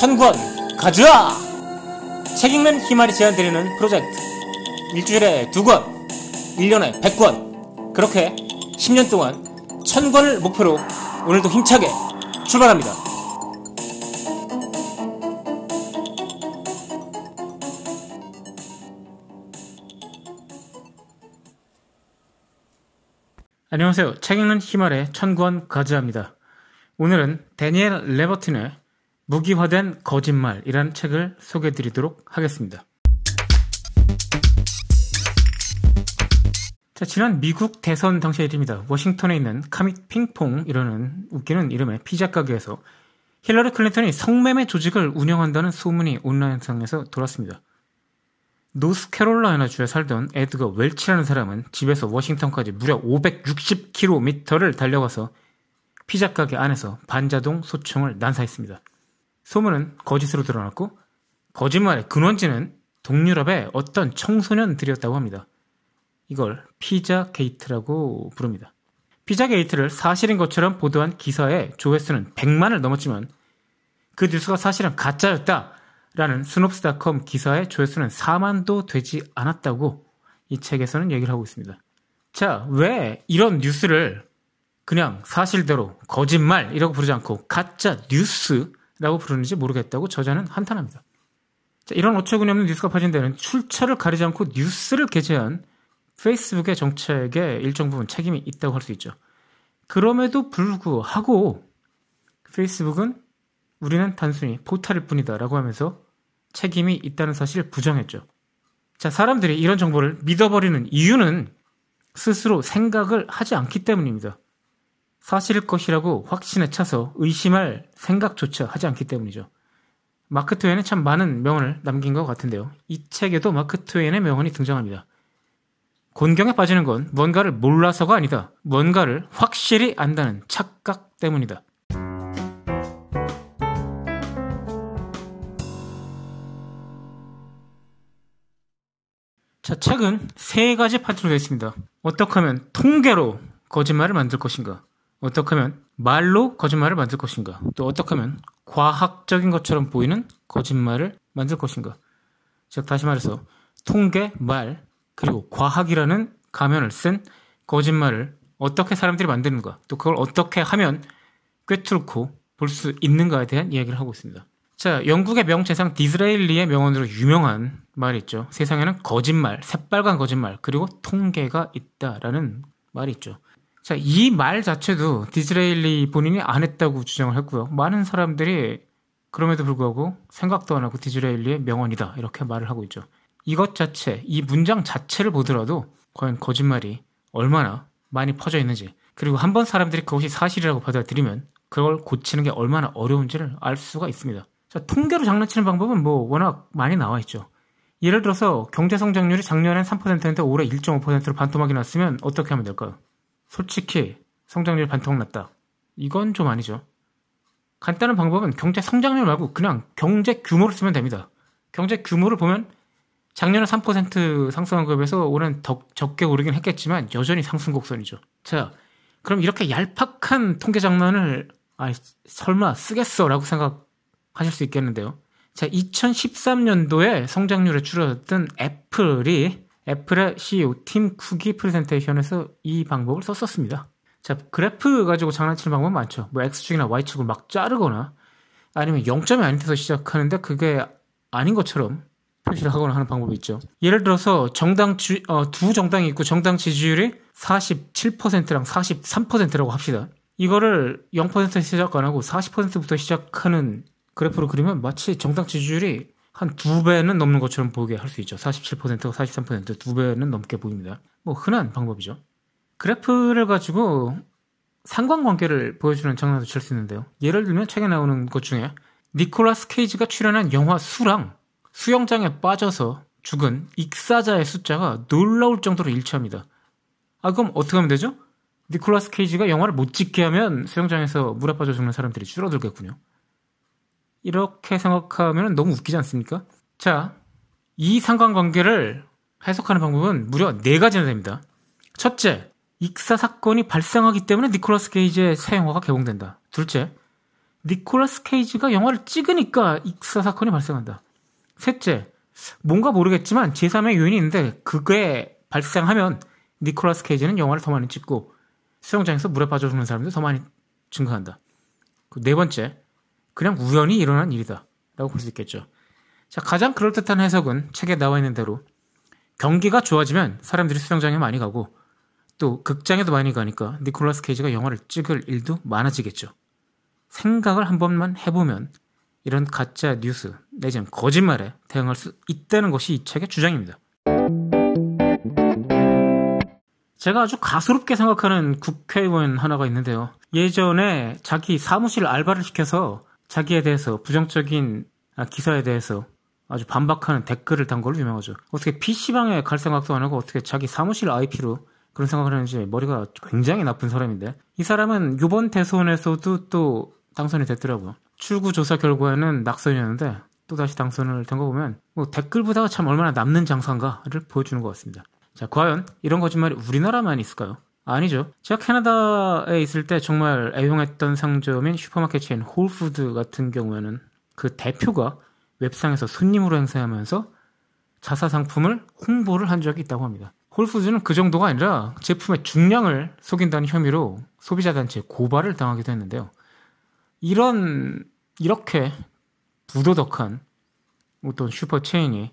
천권 가져와! 책 읽는 희말이 제안드리는 프로젝트. 일주일에 두 권, 1년에 100권. 그렇게 10년 동안 천권을 목표로 오늘도 힘차게 출발합니다. 안녕하세요. 책 읽는 희말의 천권 가즈합니다. 오늘은 대니얼 레비틴의 무기화된 거짓말이라는 책을 소개해 드리도록 하겠습니다. 자, 지난 미국 대선 당시의 일입니다. 워싱턴에 있는 코멧 핑퐁이라는 웃기는 이름의 피자 가게에서 힐러리 클린턴이 성매매 조직을 운영한다는 소문이 온라인상에서 돌았습니다. 노스캐롤라이나주에 살던 에드거 웰치라는 사람은 집에서 워싱턴까지 무려 560km를 달려가서 피자 가게 안에서 반자동 소총을 난사했습니다. 소문은 거짓으로 드러났고 거짓말의 근원지는 동유럽의 어떤 청소년들이었다고 합니다. 이걸 피자 게이트라고 부릅니다. 피자 게이트를 사실인 것처럼 보도한 기사의 조회수는 100만을 넘었지만 그 뉴스가 사실은 가짜였다 라는 스놉스닷컴 기사의 조회수는 4만도 되지 않았다고 이 책에서는 얘기를 하고 있습니다. 자, 왜 이런 뉴스를 그냥 사실대로 거짓말이라고 부르지 않고 가짜 뉴스 라고 부르는지 모르겠다고 저자는 한탄합니다. 자, 이런 어처구니 없는 뉴스가 퍼진 데는 출처를 가리지 않고 뉴스를 게재한 페이스북의 정책에 일정 부분 책임이 있다고 할 수 있죠. 그럼에도 불구하고 페이스북은 우리는 단순히 포탈일 뿐이다 라고 하면서 책임이 있다는 사실을 부정했죠. 자, 사람들이 이런 정보를 믿어버리는 이유는 스스로 생각을 하지 않기 때문입니다. 사실일 것이라고 확신에 차서 의심할 생각조차 하지 않기 때문이죠. 마크 트웨인은 참 많은 명언을 남긴 것 같은데요. 이 책에도 마크 트웨인의 명언이 등장합니다. 곤경에 빠지는 건 뭔가를 몰라서가 아니다. 뭔가를 확실히 안다는 착각 때문이다. 자, 책은 세 가지 파트로 되어 있습니다. 어떻게 하면 통계로 거짓말을 만들 것인가? 어떻게 하면 말로 거짓말을 만들 것인가? 또 어떻게 하면 과학적인 것처럼 보이는 거짓말을 만들 것인가? 즉, 다시 말해서 통계, 말, 그리고 과학이라는 가면을 쓴 거짓말을 어떻게 사람들이 만드는가? 또 그걸 어떻게 하면 꿰뚫고 볼 수 있는가에 대한 이야기를 하고 있습니다. 자, 영국의 명재상 디즈레일리의 명언으로 유명한 말이 있죠. 세상에는 거짓말, 새빨간 거짓말, 그리고 통계가 있다라는 말이 있죠. 자, 이 말 자체도 디즈레일리 본인이 안 했다고 주장을 했고요. 많은 사람들이 그럼에도 불구하고 생각도 안 하고 디즈레일리의 명언이다. 이렇게 말을 하고 있죠. 이것 자체, 이 문장 자체를 보더라도 과연 거짓말이 얼마나 많이 퍼져 있는지, 그리고 한 번 사람들이 그것이 사실이라고 받아들이면 그걸 고치는 게 얼마나 어려운지를 알 수가 있습니다. 자, 통계로 장난치는 방법은 뭐 워낙 많이 나와 있죠. 예를 들어서 경제 성장률이 작년엔 3%인데 올해 1.5%로 반토막이 났으면 어떻게 하면 될까요? 솔직히 성장률 반토막 났다. 이건 좀 아니죠. 간단한 방법은 경제 성장률 말고 그냥 경제 규모를 쓰면 됩니다. 경제 규모를 보면 작년에 3% 상승한 것에 비해서 올해는 더 적게 오르긴 했겠지만 여전히 상승 곡선이죠. 자, 그럼 이렇게 얄팍한 통계 장난을 아 설마 쓰겠어라고 생각 하실 수 있겠는데요. 자, 2013년도에 성장률에 줄어든 애플이 애플의 CEO 팀 쿠기 프레젠테이션에서 이 방법을 썼었습니다. 자, 그래프 가지고 장난치는 방법 많죠. 뭐 X축이나 Y축을 막 자르거나 아니면 0점이 아닌 데서 시작하는데 그게 아닌 것처럼 표시를 하거나 하는 방법이 있죠. 예를 들어서 정당 주, 어, 두 정당이 있고 정당 지지율이 47%랑 43%라고 합시다. 이거를 0%에서 시작 안 하고 40%부터 시작하는 그래프로 그리면 마치 정당 지지율이 한 두 배는 넘는 것처럼 보이게 할 수 있죠. 47%가 43%두 배는 넘게 보입니다. 뭐 흔한 방법이죠. 그래프를 가지고 상관관계를 보여주는 장난도 칠 수 있는데요. 예를 들면 책에 나오는 것 중에 니콜라스 케이지가 출연한 영화 수랑 수영장에 빠져서 죽은 익사자의 숫자가 놀라울 정도로 일치합니다. 아 그럼 어떻게 하면 되죠? 니콜라스 케이지가 영화를 못 찍게 하면 수영장에서 물에 빠져 죽는 사람들이 줄어들겠군요. 이렇게 생각하면 너무 웃기지 않습니까? 자, 이 상관관계를 해석하는 방법은 무려 네 가지나 됩니다. 첫째, 익사 사건이 발생하기 때문에 니콜라스 케이지의 새 영화가 개봉된다. 둘째, 니콜라스 케이지가 영화를 찍으니까 익사 사건이 발생한다. 셋째, 뭔가 모르겠지만 제3의 요인이 있는데 그게 발생하면 니콜라스 케이지는 영화를 더 많이 찍고 수영장에서 물에 빠져 죽는 사람도 더 많이 증가한다. 그네 번째, 그냥 우연히 일어난 일이다. 라고 볼 수 있겠죠. 자, 가장 그럴듯한 해석은 책에 나와 있는 대로 경기가 좋아지면 사람들이 수영장에 많이 가고 또 극장에도 많이 가니까 니콜라스 케이지가 영화를 찍을 일도 많아지겠죠. 생각을 한 번만 해보면 이런 가짜 뉴스 내지는 거짓말에 대응할 수 있다는 것이 이 책의 주장입니다. 제가 아주 가소롭게 생각하는 국회의원 하나가 있는데요. 예전에 자기 사무실 알바를 시켜서 자기에 대해서 부정적인 기사에 대해서 아주 반박하는 댓글을 단 걸로 유명하죠. 어떻게 PC방에 갈 생각도 안 하고 어떻게 자기 사무실 IP로 그런 생각을 하는지 머리가 굉장히 나쁜 사람인데 이 사람은 이번 대선에서도 또 당선이 됐더라고요. 출구 조사 결과에는 낙선이었는데 또 다시 당선을 된 거 보면 뭐 댓글부대가 참 얼마나 남는 장사인가를 보여주는 것 같습니다. 자, 과연 이런 거짓말이 우리나라만 있을까요? 아니죠. 제가 캐나다에 있을 때 정말 애용했던 상점인 슈퍼마켓 체인 홀푸드 같은 경우에는 그 대표가 웹상에서 손님으로 행세하면서 자사 상품을 홍보를 한 적이 있다고 합니다. 홀푸드는 그 정도가 아니라 제품의 중량을 속인다는 혐의로 소비자 단체에 고발을 당하기도 했는데요. 이런 이렇게 부도덕한 어떤 슈퍼 체인이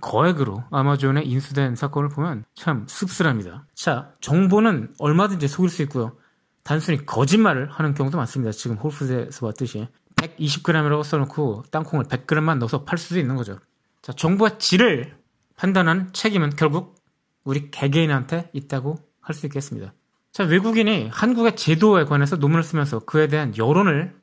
거액으로 아마존에 인수된 사건을 보면 참 씁쓸합니다. 자, 정보는 얼마든지 속일 수 있고요. 단순히 거짓말을 하는 경우도 많습니다. 지금 홀푸드에서 봤듯이 120g이라고 써놓고 땅콩을 100g만 넣어서 팔 수도 있는 거죠. 자, 정보의 질을 판단하는 책임은 결국 우리 개개인한테 있다고 할 수 있겠습니다. 자, 외국인이 한국의 제도에 관해서 논문을 쓰면서 그에 대한 여론을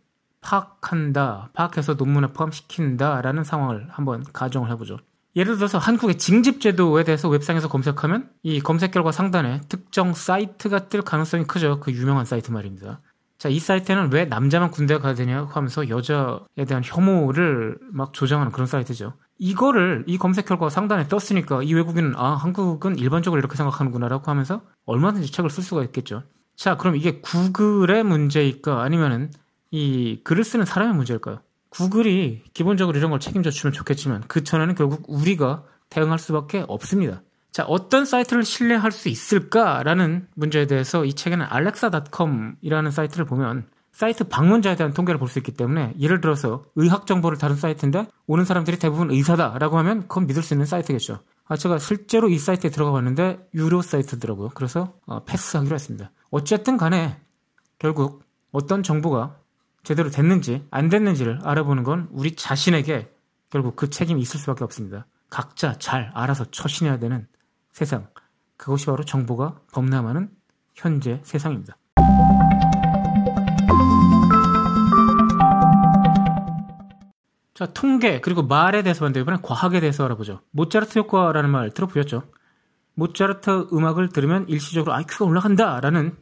파악한다, 파악해서 논문에 포함시킨다라는 상황을 한번 가정을 해보죠. 예를 들어서 한국의 징집제도에 대해서 웹상에서 검색하면 이 검색 결과 상단에 특정 사이트가 뜰 가능성이 크죠. 그 유명한 사이트 말입니다. 자, 이 사이트는 왜 남자만 군대 가야 되냐 하면서 여자에 대한 혐오를 막 조장하는 그런 사이트죠. 이거를 이 검색 결과 상단에 떴으니까 이 외국인은 아, 한국은 일반적으로 이렇게 생각하는구나라고 하면서 얼마든지 책을 쓸 수가 있겠죠. 자, 그럼 이게 구글의 문제일까 아니면은 이 글을 쓰는 사람의 문제일까요? 구글이 기본적으로 이런 걸 책임져 주면 좋겠지만 그 전에는 결국 우리가 대응할 수밖에 없습니다. 자, 어떤 사이트를 신뢰할 수 있을까라는 문제에 대해서 이 책에는 alexa.com이라는 사이트를 보면 사이트 방문자에 대한 통계를 볼 수 있기 때문에 예를 들어서 의학 정보를 다룬 사이트인데 오는 사람들이 대부분 의사다라고 하면 그건 믿을 수 있는 사이트겠죠. 아, 제가 실제로 이 사이트에 들어가 봤는데 유료 사이트더라고요. 그래서 어, 패스하기로 했습니다. 어쨌든 간에 결국 어떤 정보가 제대로 됐는지 안 됐는지를 알아보는 건 우리 자신에게 결국 그 책임이 있을 수밖에 없습니다. 각자 잘 알아서 처신해야 되는 세상. 그것이 바로 정보가 범람하는 현재 세상입니다. 자, 통계, 그리고 말에 대해서 봤는데 이번엔 과학에 대해서 알아보죠. 모차르트 효과라는 말 들어보셨죠? 모차르트 음악을 들으면 일시적으로 IQ가 올라간다 라는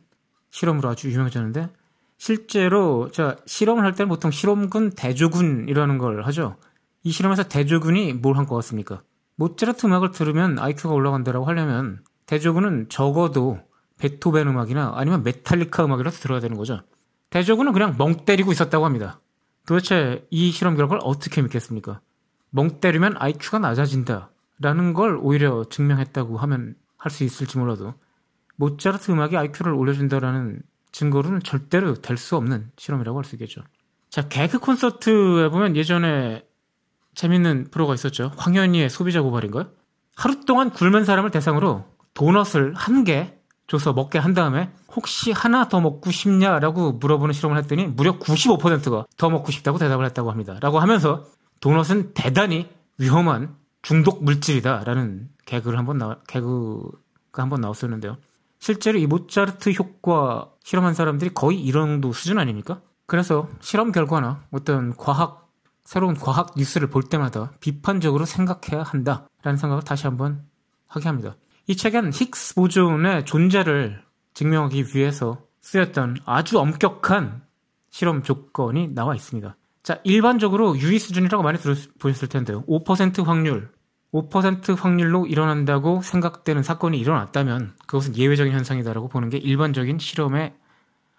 실험으로 아주 유명해졌는데 실제로 자 실험을 할 때는 보통 실험군 대조군이라는 걸 하죠. 이 실험에서 대조군이 뭘 한 것 같습니까? 모차르트 음악을 들으면 IQ가 올라간다라고 하려면 대조군은 적어도 베토벤 음악이나 아니면 메탈리카 음악이라도 들어야 되는 거죠. 대조군은 그냥 멍 때리고 있었다고 합니다. 도대체 이 실험 결과를 어떻게 믿겠습니까? 멍 때리면 IQ가 낮아진다. 라는 걸 오히려 증명했다고 하면 할 수 있을지 몰라도 모차르트 음악이 IQ를 올려준다라는 증거로는 절대로 될 수 없는 실험이라고 할 수 있겠죠. 자, 개그 콘서트에 보면 예전에 재밌는 프로가 있었죠. 황현희의 소비자 고발인가요? 하루 동안 굶은 사람을 대상으로 도넛을 한 개 줘서 먹게 한 다음에 혹시 하나 더 먹고 싶냐라고 물어보는 실험을 했더니 무려 95%가 더 먹고 싶다고 대답을 했다고 합니다. 라고 하면서 도넛은 대단히 위험한 중독 물질이다라는 개그를 한번 나 개그가 한번 나왔었는데요. 실제로 이 모차르트 효과 실험한 사람들이 거의 이런 정도 수준 아닙니까? 그래서 실험 결과나 어떤 과학, 새로운 과학 뉴스를 볼 때마다 비판적으로 생각해야 한다라는 생각을 다시 한번 하게 합니다. 이 책엔 힉스 보존의 존재를 증명하기 위해서 쓰였던 아주 엄격한 실험 조건이 나와 있습니다. 자, 일반적으로 유의 수준이라고 많이 들어 보셨을 텐데요. 5% 확률, 5% 확률로 일어난다고 생각되는 사건이 일어났다면 그것은 예외적인 현상이다라고 보는 게 일반적인 실험의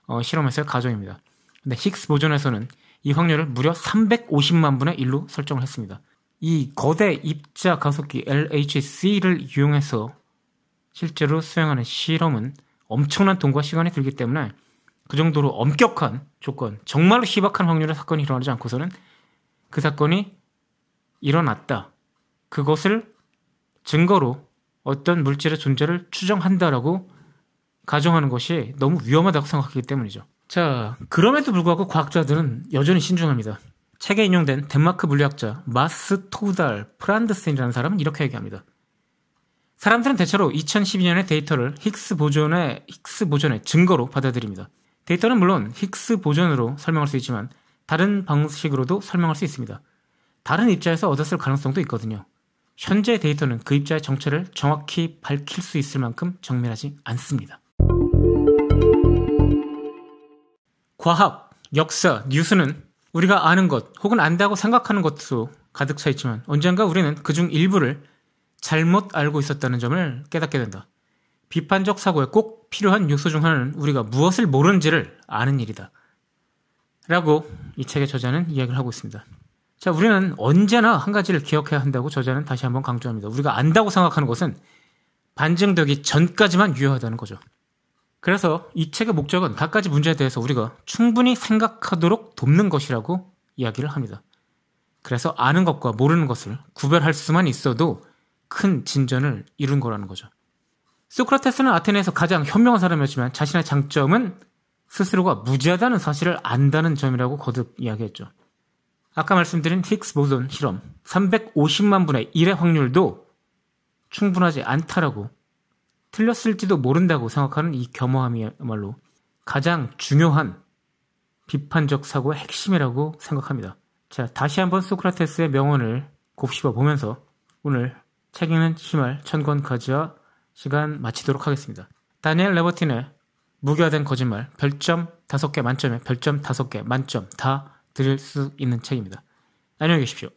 어, 실험에서의 가정입니다. 근데 힉스 보존에서는 이 확률을 무려 350만 분의 1로 설정을 했습니다. 이 거대 입자 가속기 LHC를 이용해서 실제로 수행하는 실험은 엄청난 돈과 시간이 들기 때문에 그 정도로 엄격한 조건, 정말로 희박한 확률의 사건이 일어나지 않고서는 그 사건이 일어났다. 그것을 증거로 어떤 물질의 존재를 추정한다라고 가정하는 것이 너무 위험하다고 생각하기 때문이죠. 자, 그럼에도 불구하고 과학자들은 여전히 신중합니다. 책에 인용된 덴마크 물리학자 마스 토달 프란드센이라는 사람은 이렇게 얘기합니다. 사람들은 대체로 2012년의 데이터를 힉스 보존의 힉스 보존의 증거로 받아들입니다. 데이터는 물론 힉스 보존으로 설명할 수 있지만 다른 방식으로도 설명할 수 있습니다. 다른 입자에서 얻었을 가능성도 있거든요. 현재 데이터는 그 입자의 정체를 정확히 밝힐 수 있을 만큼 정밀하지 않습니다. 과학, 역사, 뉴스는 우리가 아는 것 혹은 안다고 생각하는 것도 가득 차 있지만 언젠가 우리는 그 중 일부를 잘못 알고 있었다는 점을 깨닫게 된다. 비판적 사고에 꼭 필요한 요소 중 하나는 우리가 무엇을 모르는지를 아는 일이다. 라고 이 책의 저자는 이야기를 하고 있습니다. 자, 우리는 언제나 한 가지를 기억해야 한다고 저자는 다시 한번 강조합니다. 우리가 안다고 생각하는 것은 반증되기 전까지만 유효하다는 거죠. 그래서 이 책의 목적은 갖가지 문제에 대해서 우리가 충분히 생각하도록 돕는 것이라고 이야기를 합니다. 그래서 아는 것과 모르는 것을 구별할 수만 있어도 큰 진전을 이룬 거라는 거죠. 소크라테스는 아테네에서 가장 현명한 사람이었지만 자신의 장점은 스스로가 무지하다는 사실을 안다는 점이라고 거듭 이야기했죠. 아까 말씀드린 힉스 보존 실험 350만 분의 1의 확률도 충분하지 않다라고 틀렸을지도 모른다고 생각하는 이 겸허함이야말로 가장 중요한 비판적 사고의 핵심이라고 생각합니다. 자, 다시 한번 소크라테스의 명언을 곱씹어 보면서 오늘 책 읽는 힘을 천권 가지와 시간 마치도록 하겠습니다. 다니엘 레버틴의 무교화된 거짓말 별점 5개 만점에 별점 5개 만점 다 드릴 수 있는 책입니다. 안녕히 계십시오.